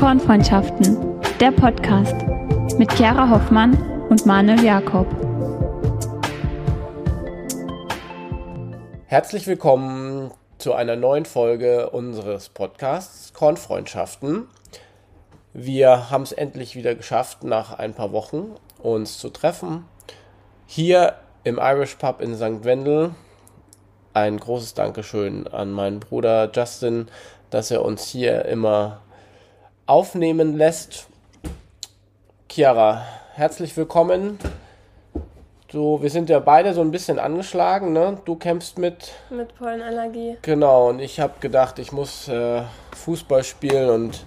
Kornfreundschaften, der Podcast mit Chiara Hoffmann und Manuel Jakob. Herzlich willkommen zu einer neuen Folge unseres Podcasts Kornfreundschaften. Wir haben es endlich wieder geschafft, nach ein paar Wochen uns zu treffen. Hier im Irish Pub in St. Wendel. Ein großes Dankeschön an meinen Bruder Justin, dass er uns hier immer aufnehmen lässt. Chiara, herzlich willkommen. Du, wir sind ja beide so ein bisschen angeschlagen, ne? Du kämpfst mit. Mit Pollenallergie. Genau, und ich habe gedacht, ich muss äh, Fußball spielen und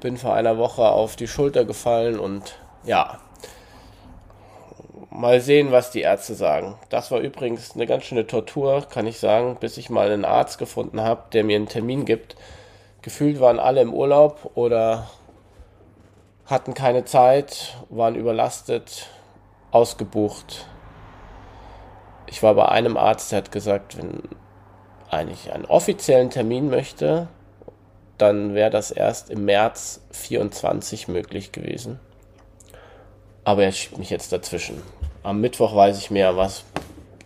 bin vor einer Woche auf die Schulter gefallen und ja. Mal sehen, was die Ärzte sagen. Das war übrigens eine ganz schöne Tortur, kann ich sagen, bis ich mal einen Arzt gefunden habe, der mir einen Termin gibt. Gefühlt waren alle im Urlaub oder hatten keine Zeit, waren überlastet, ausgebucht. Ich war bei einem Arzt, der hat gesagt, wenn eigentlich einen offiziellen Termin möchte, dann wäre das erst im März 24 möglich gewesen. Aber er schiebt mich jetzt dazwischen. Am Mittwoch weiß ich mehr, was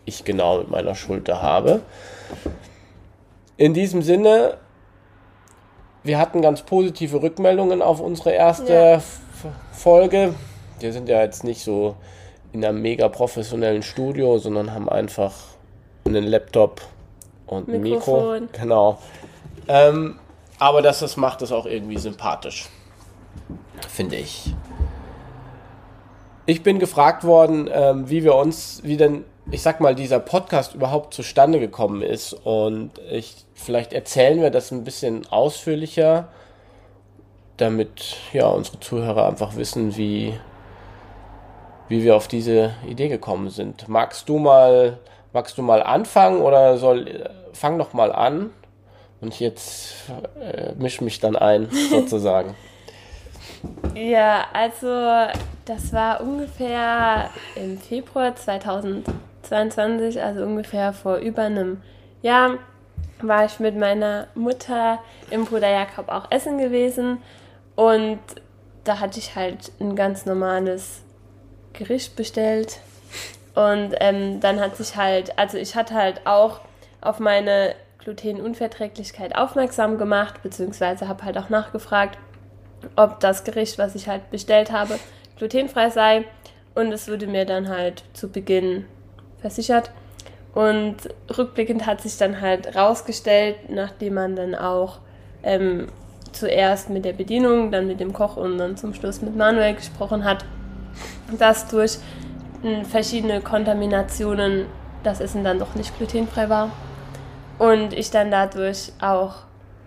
ich genau mit meiner Schulter habe. In diesem Sinne, wir hatten ganz positive Rückmeldungen auf unsere erste ja. Folge. Wir sind ja jetzt nicht so in einem mega professionellen Studio, sondern haben einfach einen Laptop und ein Mikrofon. Mikro. Genau. Ähm, aber das, das macht es auch irgendwie sympathisch. Finde ich. Ich bin gefragt worden, ähm, wie wir uns, wie denn, ich sag mal, dieser Podcast überhaupt zustande gekommen ist. Und ich, vielleicht erzählen wir das ein bisschen ausführlicher, damit ja unsere Zuhörer einfach wissen, wie, wie wir auf diese Idee gekommen sind. Magst du mal, magst du mal anfangen oder soll, fang doch mal an und jetzt äh, misch mich dann ein, sozusagen. Ja, also das war ungefähr im Februar 2022, also ungefähr vor über einem Jahr, war ich mit meiner Mutter im Bruder Jakob auch essen gewesen und da hatte ich halt ein ganz normales Gericht bestellt und ähm, dann hat sich halt, also ich hatte halt auch auf meine Glutenunverträglichkeit aufmerksam gemacht, beziehungsweise habe halt auch nachgefragt, ob das Gericht, was ich halt bestellt habe, glutenfrei sei. Und es wurde mir dann halt zu Beginn versichert. Und rückblickend hat sich dann halt rausgestellt, nachdem man dann auch ähm, zuerst mit der Bedienung, dann mit dem Koch und dann zum Schluss mit Manuel gesprochen hat, dass durch hm, verschiedene Kontaminationen das Essen dann doch nicht glutenfrei war. Und ich dann dadurch auch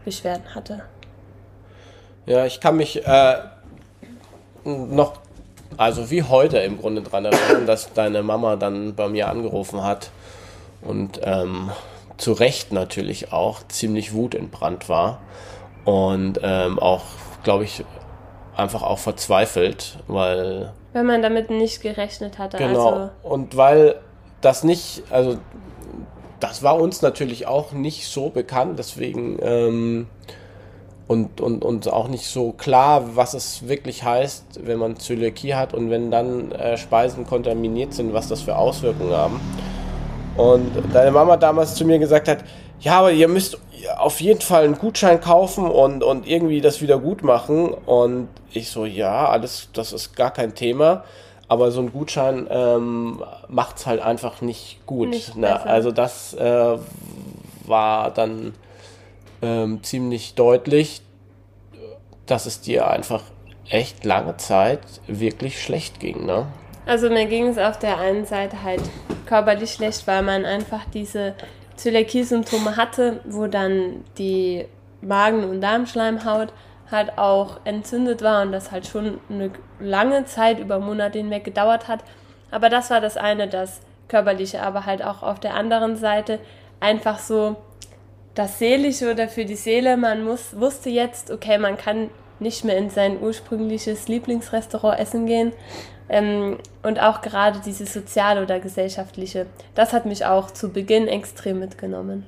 Beschwerden hatte. Ja, ich kann mich äh, noch, also wie heute im Grunde dran erinnern, dass deine Mama dann bei mir angerufen hat und ähm, zu Recht natürlich auch ziemlich wutentbrannt war und ähm, auch, glaube ich, einfach auch verzweifelt, weil. Weil man damit nicht gerechnet hatte. Genau. Also und weil das nicht, also das war uns natürlich auch nicht so bekannt, deswegen ähm, und, und, und auch nicht so klar, was es wirklich heißt, wenn man Zöliakie hat und wenn dann äh, Speisen kontaminiert sind, was das für Auswirkungen haben. Und deine Mama damals zu mir gesagt hat, ja, aber ihr müsst auf jeden Fall einen Gutschein kaufen und, und irgendwie das wieder gut machen. Und ich so, ja, alles, das ist gar kein Thema. Aber so ein Gutschein ähm, macht es halt einfach nicht gut. Nicht ne? Also das äh, war dann ähm, ziemlich deutlich, dass es dir einfach echt lange Zeit wirklich schlecht ging, ne? Also mir ging es auf der einen Seite halt körperlich schlecht, weil man einfach diese Zöliakie-Symptome hatte, wo dann die Magen- und Darmschleimhaut halt auch entzündet war und das halt schon eine lange Zeit über Monate hinweg gedauert hat. Aber das war das eine, das körperliche, aber halt auch auf der anderen Seite einfach so das Seelische oder für die Seele. Man muss, wusste jetzt, okay, man kann nicht mehr in sein ursprüngliches Lieblingsrestaurant essen gehen. Ähm, und auch gerade dieses soziale oder gesellschaftliche, das hat mich auch zu Beginn extrem mitgenommen.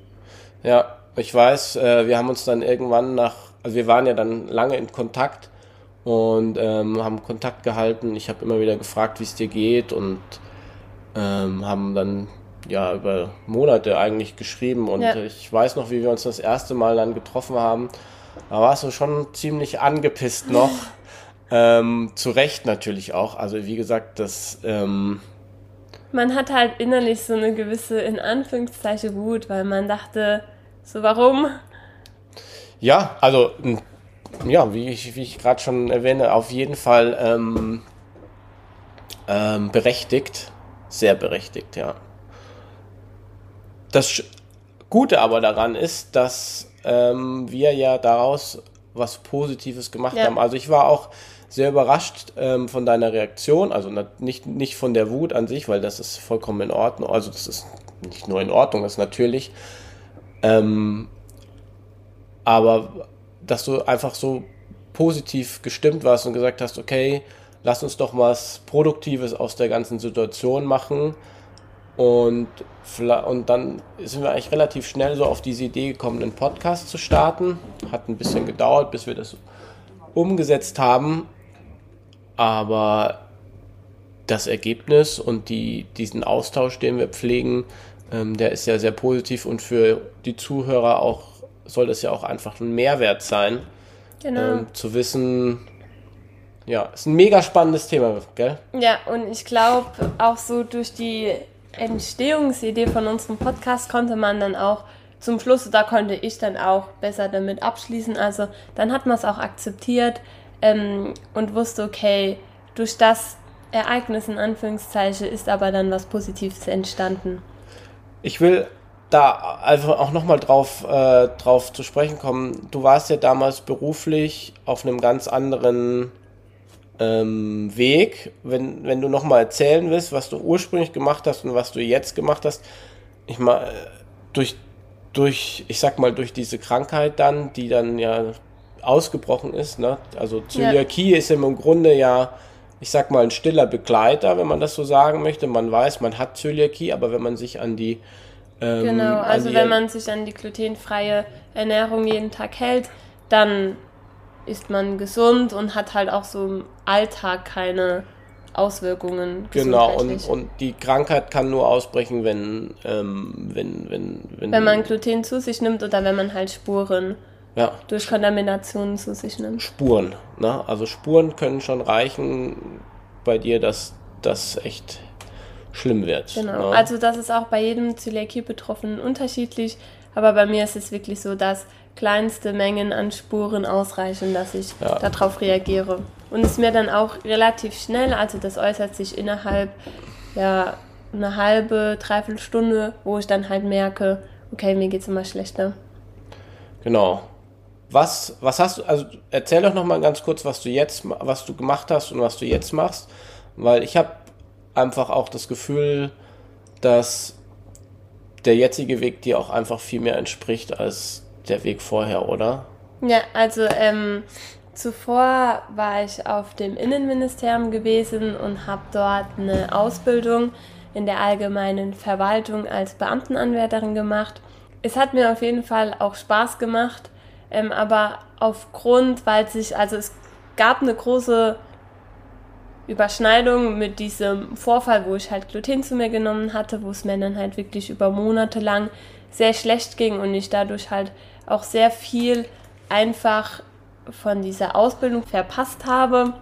Ja, ich weiß, äh, wir haben uns dann irgendwann nach, also wir waren ja dann lange in Kontakt und ähm, haben Kontakt gehalten. Ich habe immer wieder gefragt, wie es dir geht und ähm, haben dann ja über Monate eigentlich geschrieben und ja. ich weiß noch, wie wir uns das erste Mal dann getroffen haben. Da warst du schon ziemlich angepisst noch. ähm, zu Recht natürlich auch. Also wie gesagt, das ähm, man hat halt innerlich so eine gewisse, in Anführungszeichen, Wut, weil man dachte, so warum? Ja, also, ja, wie ich, wie ich gerade schon erwähne, auf jeden Fall ähm, ähm, berechtigt, sehr berechtigt, ja. Das Gute aber daran ist, dass ähm, wir ja daraus was Positives gemacht ja. haben. Also ich war auch sehr überrascht ähm, von deiner Reaktion. Also nicht, nicht von der Wut an sich, weil das ist vollkommen in Ordnung. Also das ist nicht nur in Ordnung, das ist natürlich. Ähm, aber dass du einfach so positiv gestimmt warst und gesagt hast, okay, lass uns doch was Produktives aus der ganzen Situation machen. Und, und dann sind wir eigentlich relativ schnell so auf diese Idee gekommen, einen Podcast zu starten. Hat ein bisschen gedauert, bis wir das umgesetzt haben. Aber das Ergebnis und die, diesen Austausch, den wir pflegen, ähm, der ist ja sehr positiv und für die Zuhörer auch soll das ja auch einfach ein Mehrwert sein, genau. ähm, zu wissen, ja, ist ein mega spannendes Thema, gell? Ja, und ich glaube, auch so durch die Entstehungsidee von unserem Podcast konnte man dann auch zum Schluss, da konnte ich dann auch besser damit abschließen. Also dann hat man es auch akzeptiert, ähm, und wusste, okay, durch das Ereignis in Anführungszeichen ist aber dann was Positives entstanden. Ich will da einfach auch nochmal drauf, äh, drauf zu sprechen kommen. Du warst ja damals beruflich auf einem ganz anderen ähm, Weg. Wenn, wenn du nochmal erzählen willst, was du ursprünglich gemacht hast und was du jetzt gemacht hast, ich mal, durch, durch, ich sag mal, durch diese Krankheit dann, die dann ja ausgebrochen ist. Ne? Also Zöliakie ja. ist im Grunde ja, ich sag mal, ein stiller Begleiter, wenn man das so sagen möchte. Man weiß, man hat Zöliakie, aber wenn man sich an die ähm, genau, also wenn man sich an die glutenfreie Ernährung jeden Tag hält, dann ist man gesund und hat halt auch so im Alltag keine Auswirkungen. Genau, und, und die Krankheit kann nur ausbrechen, wenn, ähm, wenn, wenn, wenn, wenn man Gluten zu sich nimmt oder wenn man halt Spuren ja. durch Kontaminationen zu sich nimmt. Spuren. Ne? Also Spuren können schon reichen bei dir, dass das echt schlimm wird. Genau. Ne? Also das ist auch bei jedem Zöliakie-Betroffenen unterschiedlich. Aber bei mir ist es wirklich so, dass kleinste Mengen an Spuren ausreichen, dass ich ja. darauf reagiere. Und es ist mir dann auch relativ schnell, also das äußert sich innerhalb ja, eine halbe, dreiviertel Stunde, wo ich dann halt merke, okay, mir geht es immer schlechter. Genau. Was, was hast du, also erzähl doch nochmal ganz kurz, was du jetzt, was du gemacht hast und was du jetzt machst, weil ich habe einfach auch das Gefühl, dass der jetzige Weg dir auch einfach viel mehr entspricht als der Weg vorher, oder? Ja, also ähm, zuvor war ich auf dem Innenministerium gewesen und habe dort eine Ausbildung in der allgemeinen Verwaltung als Beamtenanwärterin gemacht. Es hat mir auf jeden Fall auch Spaß gemacht ähm, aber aufgrund, weil sich, also es gab eine große Überschneidung mit diesem Vorfall, wo ich halt Gluten zu mir genommen hatte, wo es mir dann halt wirklich über Monate lang sehr schlecht ging und ich dadurch halt auch sehr viel einfach von dieser Ausbildung verpasst habe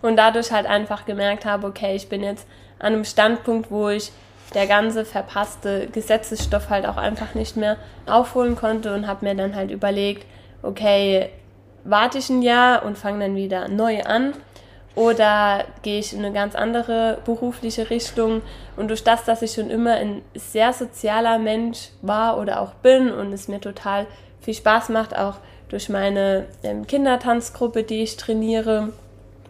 und dadurch halt einfach gemerkt habe, okay, ich bin jetzt an einem Standpunkt, wo ich der ganze verpasste Gesetzesstoff halt auch einfach nicht mehr aufholen konnte und habe mir dann halt überlegt, okay, warte ich ein Jahr und fange dann wieder neu an oder gehe ich in eine ganz andere berufliche Richtung und durch das, dass ich schon immer ein sehr sozialer Mensch war oder auch bin und es mir total viel Spaß macht, auch durch meine ähm, Kindertanzgruppe, die ich trainiere.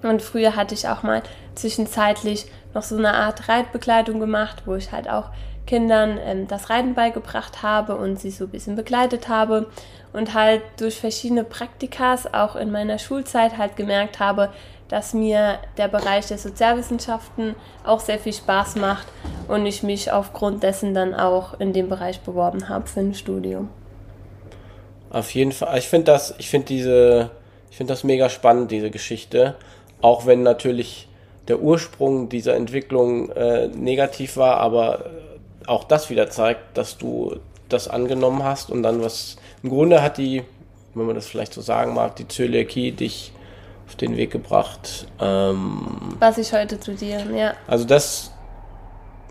Und früher hatte ich auch mal zwischenzeitlich noch so eine Art Reitbegleitung gemacht, wo ich halt auch Kindern ähm, das Reiten beigebracht habe und sie so ein bisschen begleitet habe und halt durch verschiedene Praktikas auch in meiner Schulzeit halt gemerkt habe, dass mir der Bereich der Sozialwissenschaften auch sehr viel Spaß macht und ich mich aufgrund dessen dann auch in dem Bereich beworben habe für ein Studium. Auf jeden Fall. Ich finde das, ich finde diese, ich finde das mega spannend, diese Geschichte. Auch wenn natürlich der Ursprung dieser Entwicklung äh, negativ war, aber auch das wieder zeigt, dass du das angenommen hast und dann was. Im Grunde hat die, wenn man das vielleicht so sagen mag, die Zöliakie dich auf den Weg gebracht. Ähm, was ich heute studiere, ja. Also das,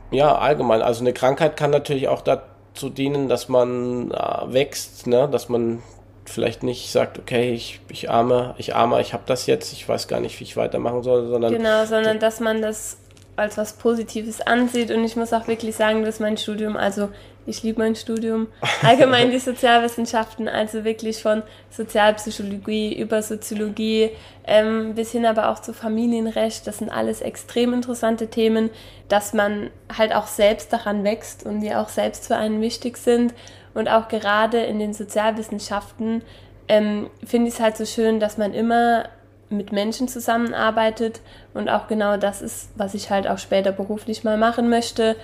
ja, allgemein. Also eine Krankheit kann natürlich auch dazu dienen, dass man äh, wächst, ne? dass man vielleicht nicht sagt, okay, ich, ich arme, ich arme, ich habe das jetzt, ich weiß gar nicht, wie ich weitermachen soll, sondern. Genau, sondern dass man das als was Positives ansieht. Und ich muss auch wirklich sagen, dass mein Studium, also ich liebe mein Studium, allgemein die Sozialwissenschaften, also wirklich von Sozialpsychologie über Soziologie ähm, bis hin aber auch zu Familienrecht, das sind alles extrem interessante Themen, dass man halt auch selbst daran wächst und die auch selbst für einen wichtig sind. Und auch gerade in den Sozialwissenschaften ähm, finde ich es halt so schön, dass man immer mit Menschen zusammenarbeitet und auch genau das ist, was ich halt auch später beruflich mal machen möchte.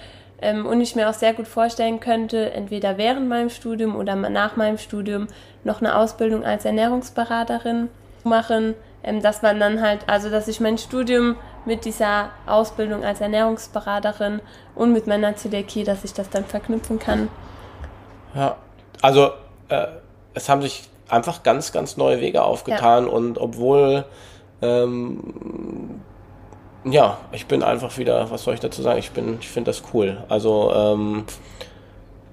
Ähm, und ich mir auch sehr gut vorstellen könnte, entweder während meinem Studium oder nach meinem Studium noch eine Ausbildung als Ernährungsberaterin machen, ähm, dass man dann halt, also dass ich mein Studium mit dieser Ausbildung als Ernährungsberaterin und mit meiner Zöliakie, dass ich das dann verknüpfen kann. Ja, also äh, es haben sich einfach ganz, ganz neue Wege aufgetan ja. und obwohl ähm, ja, ich bin einfach wieder, was soll ich dazu sagen? Ich bin, ich finde das cool. Also, ähm,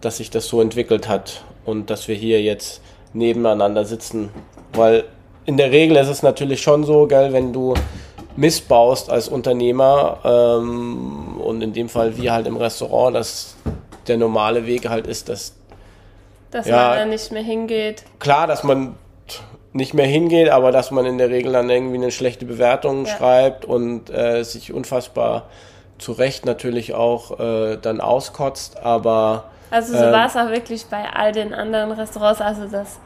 dass sich das so entwickelt hat und dass wir hier jetzt nebeneinander sitzen. Weil in der Regel ist es natürlich schon so, gell, wenn du missbaust als Unternehmer ähm, und in dem Fall wir halt im Restaurant, dass der normale Weg halt ist, dass dass ja, man da nicht mehr hingeht. Klar, dass man nicht mehr hingeht, aber dass man in der Regel dann irgendwie eine schlechte Bewertung ja. schreibt und äh, sich unfassbar zu Recht natürlich auch äh, dann auskotzt, aber. Also so äh, war es auch wirklich bei all den anderen Restaurants. Also das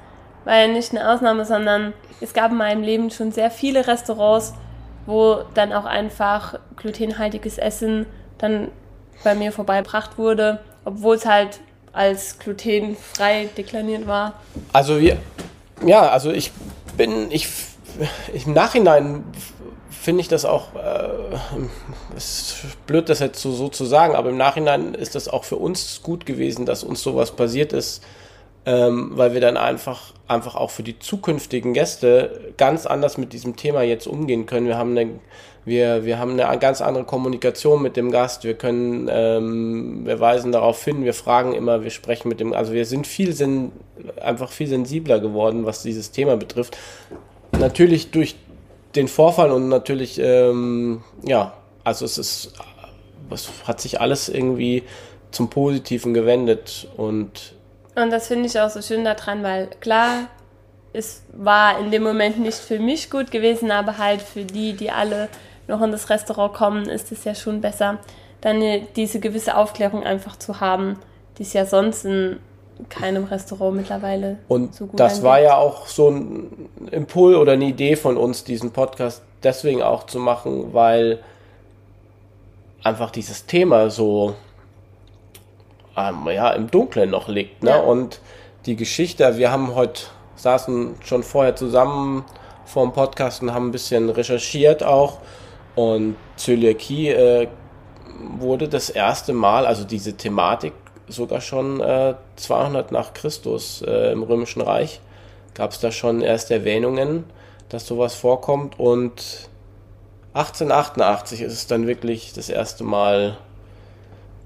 war ja nicht eine Ausnahme, sondern es gab in meinem Leben schon sehr viele Restaurants, wo dann auch einfach glutenhaltiges Essen dann bei mir vorbeigebracht wurde, obwohl es halt als glutenfrei deklariert war. Also wir, ja, also ich bin, ich, im Nachhinein finde ich das auch, äh, ist blöd, das jetzt so, so zu sagen, aber im Nachhinein ist das auch für uns gut gewesen, dass uns sowas passiert ist, ähm, weil wir dann einfach, einfach auch für die zukünftigen Gäste ganz anders mit diesem Thema jetzt umgehen können. Wir haben eine, wir, wir haben eine ganz andere Kommunikation mit dem Gast. Wir können, ähm, wir weisen darauf hin, wir fragen immer, wir sprechen mit dem, also wir sind viel, sen, einfach viel sensibler geworden, was dieses Thema betrifft. Natürlich durch den Vorfall und natürlich, ähm, ja, also es ist, es hat sich alles irgendwie zum Positiven gewendet und und das finde ich auch so schön daran, weil klar, es war in dem Moment nicht für mich gut gewesen, aber halt für die, die alle noch in das Restaurant kommen, ist es ja schon besser, dann diese gewisse Aufklärung einfach zu haben, die es ja sonst in keinem Restaurant mittlerweile und so gut das angeht. war ja auch so ein Impuls oder eine Idee von uns, diesen Podcast deswegen auch zu machen, weil einfach dieses Thema so ähm, ja, im Dunkeln noch liegt. Ne? Ja. Und die Geschichte, wir haben heute, saßen schon vorher zusammen vor dem Podcast und haben ein bisschen recherchiert auch und Zöliakie äh, wurde das erste Mal, also diese Thematik sogar schon äh, 200 nach Christus äh, im Römischen Reich, gab es da schon erst Erwähnungen, dass sowas vorkommt und 1888 ist es dann wirklich das erste Mal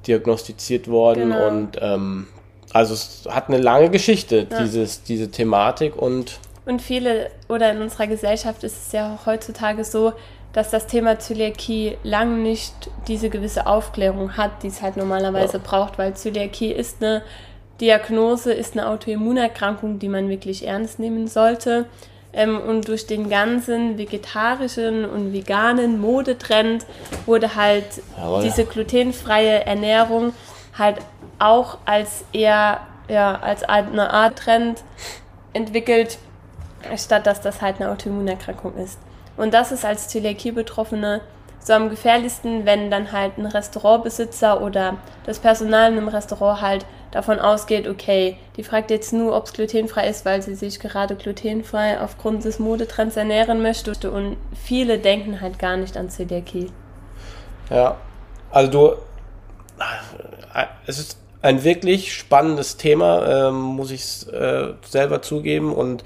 diagnostiziert worden genau. und ähm, also es hat eine lange Geschichte, ja. dieses, diese Thematik und und viele oder in unserer Gesellschaft ist es ja heutzutage so, dass das Thema Zöliakie lang nicht diese gewisse Aufklärung hat, die es halt normalerweise ja. braucht, weil Zöliakie ist eine Diagnose, ist eine Autoimmunerkrankung, die man wirklich ernst nehmen sollte. Ähm, und durch den ganzen vegetarischen und veganen Modetrend wurde halt Jawohl. diese glutenfreie Ernährung halt auch als eher ja, als eine Art Trend entwickelt, statt dass das halt eine Autoimmunerkrankung ist. Und das ist als Zöliakie-Betroffene so am gefährlichsten, wenn dann halt ein Restaurantbesitzer oder das Personal in einem Restaurant halt davon ausgeht, okay, die fragt jetzt nur, ob es glutenfrei ist, weil sie sich gerade glutenfrei aufgrund des Modetrends ernähren möchte. Und viele denken halt gar nicht an Zöliakie. Ja, also du, es ist ein wirklich spannendes Thema, ähm, muss ich äh, selber zugeben. Und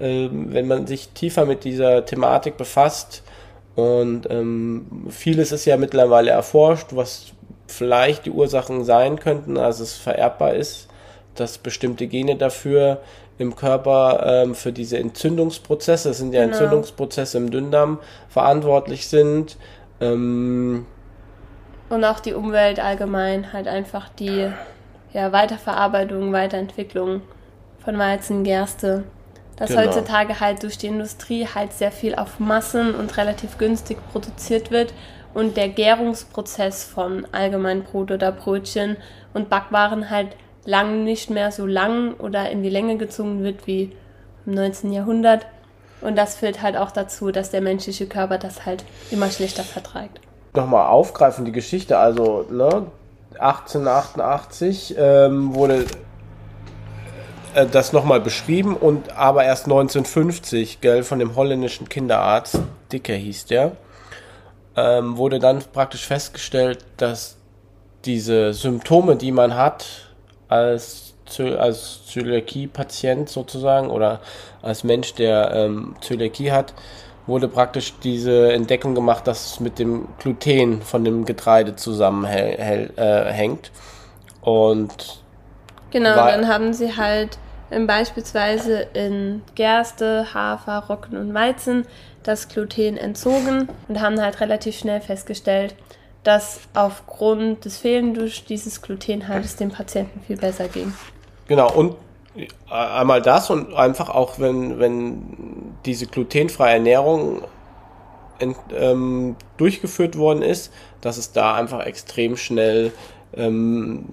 ähm, wenn man sich tiefer mit dieser Thematik befasst, und ähm, vieles ist ja mittlerweile erforscht, was vielleicht die Ursachen sein könnten, also es vererbbar ist, dass bestimmte Gene dafür im Körper ähm, für diese Entzündungsprozesse, das sind ja genau. Entzündungsprozesse im Dünndarm, verantwortlich sind. Ähm, und auch die Umwelt allgemein, halt einfach die ja, Weiterverarbeitung, Weiterentwicklung von Weizen, Gerste. Dass genau. heutzutage halt durch die Industrie halt sehr viel auf Massen und relativ günstig produziert wird und der Gärungsprozess von allgemein Brot oder Brötchen und Backwaren halt lang nicht mehr so lang oder in die Länge gezogen wird wie im 19. Jahrhundert. Und das führt halt auch dazu, dass der menschliche Körper das halt immer schlechter verträgt. Nochmal aufgreifen, die Geschichte, also ne, 1888 ähm, wurde äh, das nochmal beschrieben und aber erst 1950, gell, von dem holländischen Kinderarzt, Dicker hieß der, ähm, wurde dann praktisch festgestellt, dass diese Symptome, die man hat als als Zöliakie-Patient sozusagen oder als Mensch, der ähm, Zöliakie hat, wurde praktisch diese Entdeckung gemacht, dass es mit dem Gluten von dem Getreide zusammenhängt. Äh, und genau, dann haben sie halt beispielsweise in Gerste, Hafer, Roggen und Weizen das Gluten entzogen und haben halt relativ schnell festgestellt, dass aufgrund des Fehlen durch dieses Gluten halt es dem Patienten viel besser ging. Genau, und einmal das und einfach auch, wenn, wenn diese glutenfreie Ernährung ent, ähm, durchgeführt worden ist, dass es da einfach extrem schnell ähm,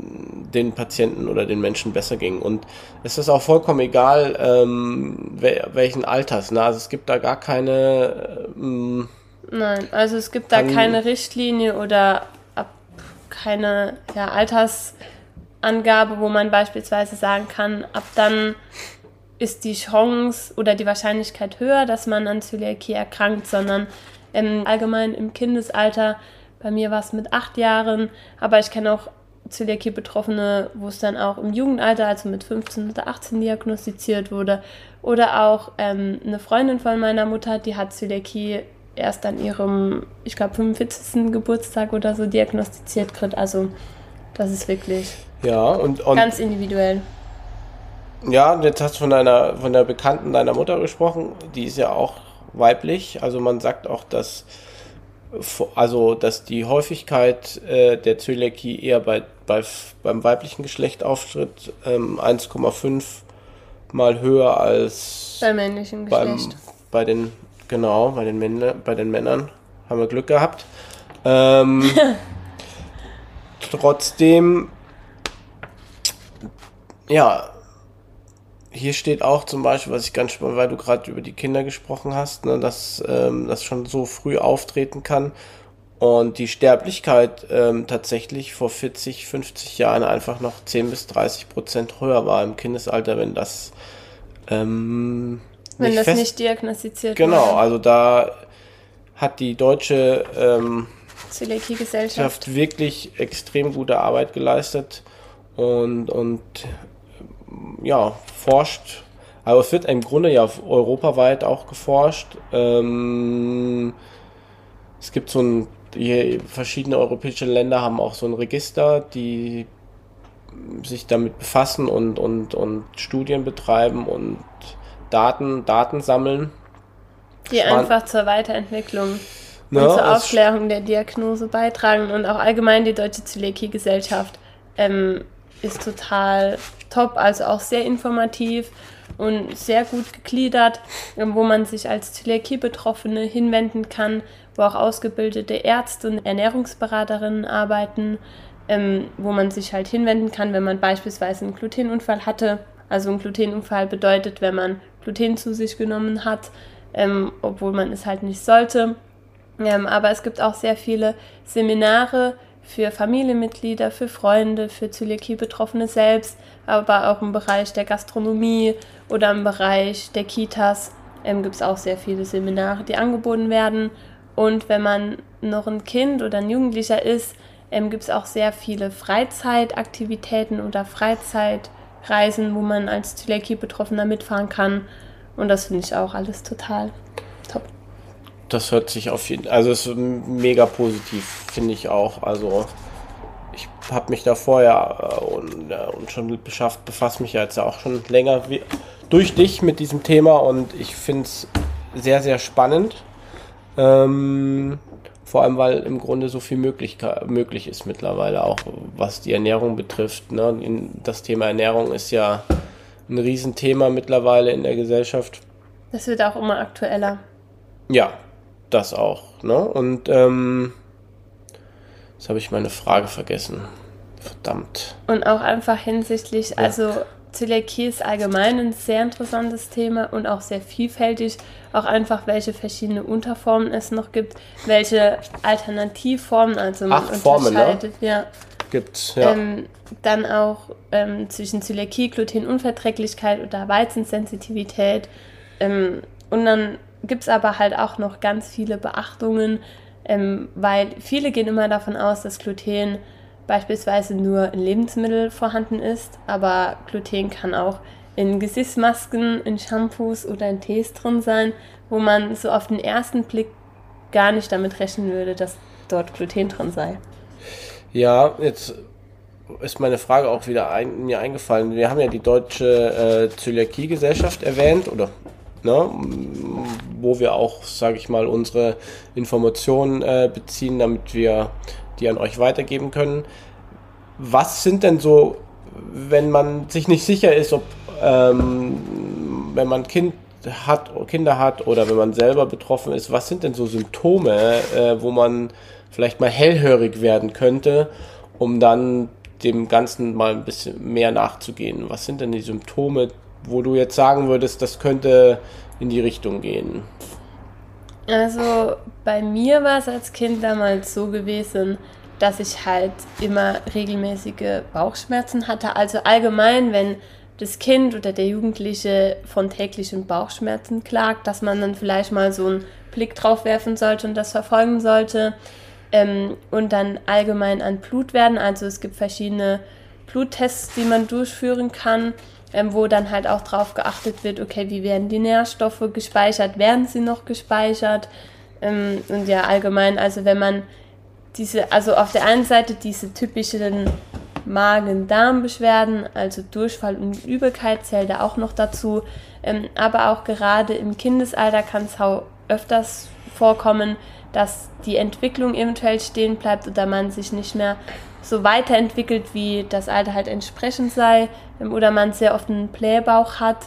den Patienten oder den Menschen besser ging. Und es ist auch vollkommen egal, ähm, welchen Alters. Ne? Also es gibt da gar keine. Ähm, Nein, also es gibt da keine Richtlinie oder ab, keine ja, Altersangabe, wo man beispielsweise sagen kann, ab dann ist die Chance oder die Wahrscheinlichkeit höher, dass man an Zöliakie erkrankt, sondern im, allgemein im Kindesalter bei mir war es mit acht Jahren, aber ich kenne auch Zöliakie-Betroffene, wo es dann auch im Jugendalter, also mit 15 oder 18 diagnostiziert wurde. Oder auch ähm, eine Freundin von meiner Mutter, die hat Zöliakie erst an ihrem, ich glaube, 45. Geburtstag oder so diagnostiziert kriegt. Also das ist wirklich ja, und, und ganz individuell. Ja, jetzt hast du von deiner, von der Bekannten deiner Mutter gesprochen, die ist ja auch weiblich. Also man sagt auch, dass also dass die Häufigkeit äh, der Zöliakie eher bei, bei, beim weiblichen Geschlecht auftritt, ähm, 1,5 mal höher als beim männlichen Geschlecht. Beim, bei den, genau, bei den, Männer, bei den Männern haben wir Glück gehabt. Ähm, trotzdem, ja, hier steht auch zum Beispiel, was ich ganz spannend, weil du gerade über die Kinder gesprochen hast, ne, dass ähm, das schon so früh auftreten kann und die Sterblichkeit ähm, tatsächlich vor 40, 50 Jahren einfach noch 10 bis 30 Prozent höher war im Kindesalter, wenn das ähm, wenn das fest... nicht diagnostiziert genau, wurde. Genau, also da hat die deutsche ähm, Gesellschaft wirklich extrem gute Arbeit geleistet und, und ja, forscht, aber es wird im Grunde ja europaweit auch geforscht. Ähm, es gibt so ein, die verschiedene europäische Länder haben auch so ein Register, die sich damit befassen und, und, und Studien betreiben und Daten, Daten sammeln. Die einfach zur Weiterentwicklung ne, und zur Aufklärung der Diagnose beitragen und auch allgemein die Deutsche Zöliakie-Gesellschaft ähm, ist total top, also auch sehr informativ und sehr gut gegliedert, wo man sich als Zöliakie-Betroffene hinwenden kann, wo auch ausgebildete Ärzte und Ernährungsberaterinnen arbeiten, ähm, wo man sich halt hinwenden kann, wenn man beispielsweise einen Glutenunfall hatte. Also ein Glutenunfall bedeutet, wenn man Gluten zu sich genommen hat, ähm, obwohl man es halt nicht sollte. Ähm, aber es gibt auch sehr viele Seminare für Familienmitglieder, für Freunde, für Zöliakie-Betroffene selbst, aber auch im Bereich der Gastronomie oder im Bereich der Kitas ähm, gibt es auch sehr viele Seminare, die angeboten werden. Und wenn man noch ein Kind oder ein Jugendlicher ist, ähm, gibt es auch sehr viele Freizeitaktivitäten oder Freizeitreisen, wo man als Zöliakie-Betroffener mitfahren kann. Und das finde ich auch alles total top. Das hört sich auf jeden Fall, also es ist mega positiv, finde ich auch. Also ich habe mich da vorher äh, und, äh, und schon beschafft, befasse mich ja jetzt auch schon länger wie, durch dich mit diesem Thema und ich finde es sehr, sehr spannend. Ähm, vor allem, weil im Grunde so viel möglich, möglich ist mittlerweile, auch was die Ernährung betrifft. Ne? Das Thema Ernährung ist ja ein Riesenthema mittlerweile in der Gesellschaft. Das wird auch immer aktueller. Ja, das auch. Ne? Und ähm, jetzt habe ich meine Frage vergessen. Verdammt. Und auch einfach hinsichtlich, ja. also Zöliakie ist allgemein ein sehr interessantes Thema und auch sehr vielfältig. Auch einfach, welche verschiedene Unterformen es noch gibt, welche Alternativformen, also man Acht Formen, ne? ja. Gibt's, ja. Ähm, dann auch ähm, zwischen Zöliakie, Glutenunverträglichkeit oder Weizensensitivität. Ähm, und dann gibt es aber halt auch noch ganz viele Beachtungen, ähm, weil viele gehen immer davon aus, dass Gluten beispielsweise nur in Lebensmitteln vorhanden ist, aber Gluten kann auch in Gesichtsmasken, in Shampoos oder in Tees drin sein, wo man so auf den ersten Blick gar nicht damit rechnen würde, dass dort Gluten drin sei. Ja, jetzt ist meine Frage auch wieder ein, mir eingefallen. Wir haben ja die Deutsche äh, Zöliakie-Gesellschaft erwähnt, oder ne, wo wir auch, sage ich mal, unsere Informationen äh, beziehen, damit wir die an euch weitergeben können. Was sind denn so, wenn man sich nicht sicher ist, ob ähm, wenn man kind hat, Kinder hat oder wenn man selber betroffen ist, was sind denn so Symptome, äh, wo man vielleicht mal hellhörig werden könnte, um dann dem Ganzen mal ein bisschen mehr nachzugehen? Was sind denn die Symptome, wo du jetzt sagen würdest, das könnte in die Richtung gehen? Also bei mir war es als Kind damals so gewesen, dass ich halt immer regelmäßige Bauchschmerzen hatte. Also allgemein, wenn das Kind oder der Jugendliche von täglichen Bauchschmerzen klagt, dass man dann vielleicht mal so einen Blick drauf werfen sollte und das verfolgen sollte. Ähm, und dann allgemein an Blutwerten. Also es gibt verschiedene Bluttests, die man durchführen kann ähm, wo dann halt auch drauf geachtet wird, okay, wie werden die Nährstoffe gespeichert, werden sie noch gespeichert? Ähm, und ja, allgemein, also wenn man diese, also auf der einen Seite diese typischen Magen-Darm-Beschwerden, also Durchfall und Übelkeit zählt da auch noch dazu. Ähm, aber auch gerade im Kindesalter kann es öfters vorkommen, dass die Entwicklung eventuell stehen bleibt oder man sich nicht mehr so weiterentwickelt, wie das Alter halt entsprechend sei, oder man sehr oft einen Blähbauch hat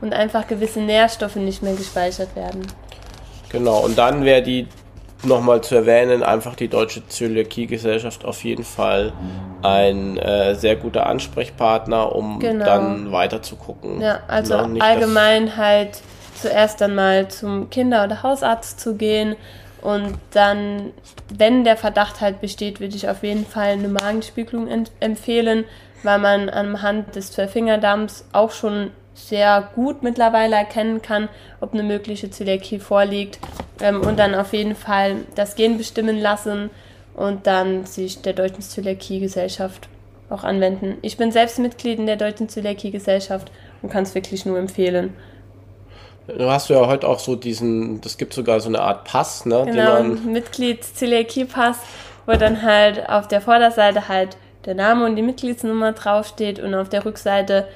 und einfach gewisse Nährstoffe nicht mehr gespeichert werden. Genau, und dann wäre die nochmal zu erwähnen, einfach die Deutsche Zöliakie-Gesellschaft auf jeden Fall ein äh, sehr guter Ansprechpartner, um genau. dann weiter zu gucken. Ja, also ja, allgemein halt zuerst dann mal zum Kinder- oder Hausarzt zu gehen und dann, wenn der Verdacht halt besteht, würde ich auf jeden Fall eine Magenspiegelung empfehlen, weil man anhand des Zwölffingerdarms auch schon sehr gut mittlerweile erkennen kann, ob eine mögliche Zöliakie vorliegt. Ähm, und dann auf jeden Fall das Gen bestimmen lassen und dann sich der Deutschen Zöliakie-Gesellschaft auch anwenden. Ich bin selbst Mitglied in der Deutschen Zöliakie-Gesellschaft und kann es wirklich nur empfehlen. Du hast ja heute auch so diesen, das gibt sogar so eine Art Pass, ne? Genau, man Mitglied Zöliakie-Pass, wo dann halt auf der Vorderseite halt der Name und die Mitgliedsnummer draufsteht und auf der Rückseite,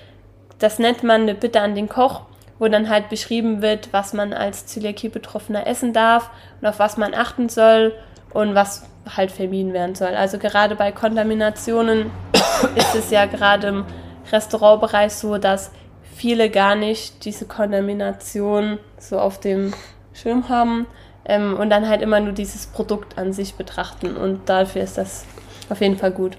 das nennt man eine Bitte an den Koch, wo dann halt beschrieben wird, was man als Zöliakie-Betroffener essen darf und auf was man achten soll und was halt vermieden werden soll. Also gerade bei Kontaminationen ist es ja gerade im Restaurantbereich so, dass viele gar nicht diese Kontamination so auf dem Schirm haben ähm, und dann halt immer nur dieses Produkt an sich betrachten und dafür ist das auf jeden Fall gut.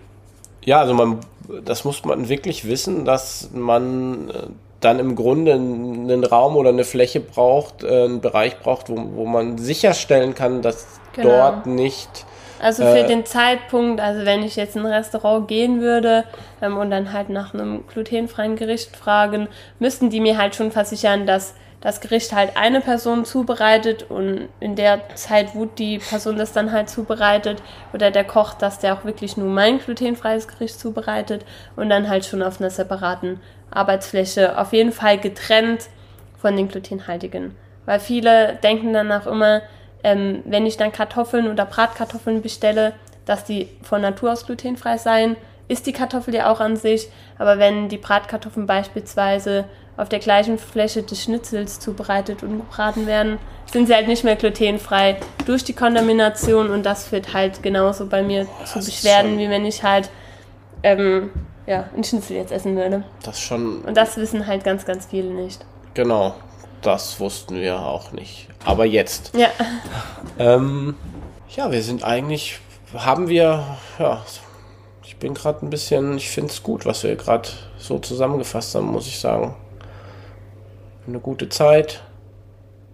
Ja, also man, das muss man wirklich wissen, dass man äh, dann im Grunde einen Raum oder eine Fläche braucht, äh, einen Bereich braucht, wo, wo man sicherstellen kann, dass genau. dort nicht. Also für äh, den Zeitpunkt, also wenn ich jetzt in ein Restaurant gehen würde ähm, und dann halt nach einem glutenfreien Gericht fragen, müssten die mir halt schon versichern, dass das Gericht halt eine Person zubereitet und in der Zeit, wo die Person das dann halt zubereitet oder der Koch, dass der auch wirklich nur mein glutenfreies Gericht zubereitet und dann halt schon auf einer separaten Arbeitsfläche, auf jeden Fall getrennt von den glutenhaltigen. Weil viele denken dann auch immer, ähm, wenn ich dann Kartoffeln oder Bratkartoffeln bestelle, dass die von Natur aus glutenfrei seien, ist die Kartoffel ja auch an sich, aber wenn die Bratkartoffeln beispielsweise auf der gleichen Fläche des Schnitzels zubereitet und gebraten werden, sind sie halt nicht mehr glutenfrei durch die Kontamination und das führt halt genauso bei mir Boah, zu Beschwerden, wie wenn ich halt ähm, ja, ein Schnitzel jetzt essen würde. Das schon. Und das wissen halt ganz, ganz viele nicht. Genau, das wussten wir auch nicht. Aber jetzt. Ja. Ähm, ja, wir sind eigentlich, haben wir, ja, ich bin gerade ein bisschen, ich finde es gut, was wir gerade so zusammengefasst haben, muss ich sagen eine gute Zeit.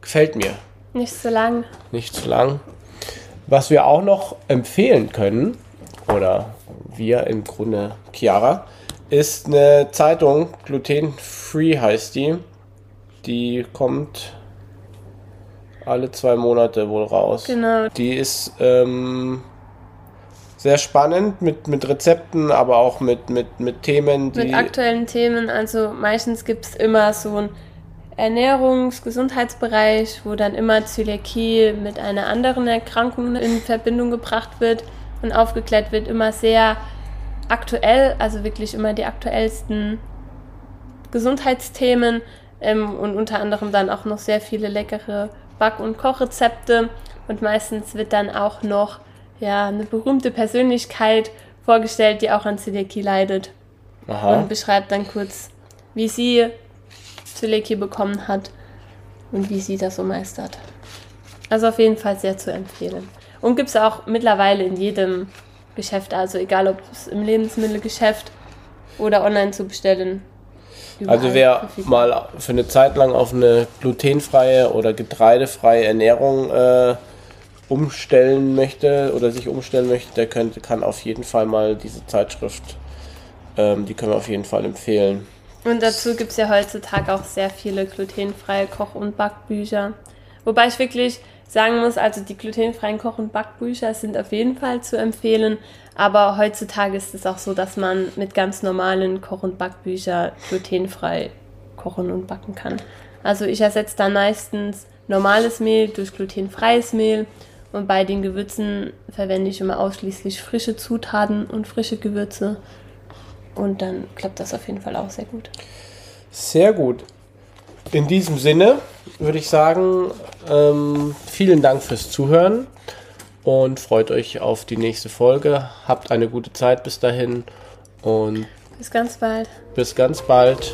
Gefällt mir. Nicht zu lang. Nicht zu lang. Was wir auch noch empfehlen können, oder wir im Grunde Chiara, ist eine Zeitung, Gluten-Free heißt die. Die kommt alle zwei Monate wohl raus. Genau. Die ist ähm, sehr spannend mit, mit Rezepten, aber auch mit, mit, mit Themen. Die mit aktuellen Themen. Also meistens gibt es immer so ein Ernährungs-, Gesundheitsbereich, wo dann immer Zöliakie mit einer anderen Erkrankung in Verbindung gebracht wird und aufgeklärt wird, immer sehr aktuell, also wirklich immer die aktuellsten Gesundheitsthemen ähm, und unter anderem dann auch noch sehr viele leckere Back- und Kochrezepte und meistens wird dann auch noch ja, eine berühmte Persönlichkeit vorgestellt, die auch an Zöliakie leidet Aha. und beschreibt dann kurz, wie sie Zöliakie bekommen hat und wie sie das so meistert. Also auf jeden Fall sehr zu empfehlen. Und gibt es auch mittlerweile in jedem Geschäft, also egal ob es im Lebensmittelgeschäft oder online zu bestellen. Also wer mal für eine Zeit lang auf eine glutenfreie oder getreidefreie Ernährung äh, umstellen möchte oder sich umstellen möchte, der könnte, kann auf jeden Fall mal diese Zeitschrift, ähm, die können wir auf jeden Fall empfehlen. Und dazu gibt es ja heutzutage auch sehr viele glutenfreie Koch- und Backbücher. Wobei ich wirklich sagen muss, also die glutenfreien Koch- und Backbücher sind auf jeden Fall zu empfehlen. Aber heutzutage ist es auch so, dass man mit ganz normalen Koch- und Backbüchern glutenfrei kochen und backen kann. Also ich ersetze dann meistens normales Mehl durch glutenfreies Mehl und bei den Gewürzen verwende ich immer ausschließlich frische Zutaten und frische Gewürze. Und dann klappt das auf jeden Fall auch sehr gut. Sehr gut. In diesem Sinne würde ich sagen, ähm, vielen Dank fürs Zuhören und freut euch auf die nächste Folge. Habt eine gute Zeit bis dahin und bis ganz bald. Bis ganz bald.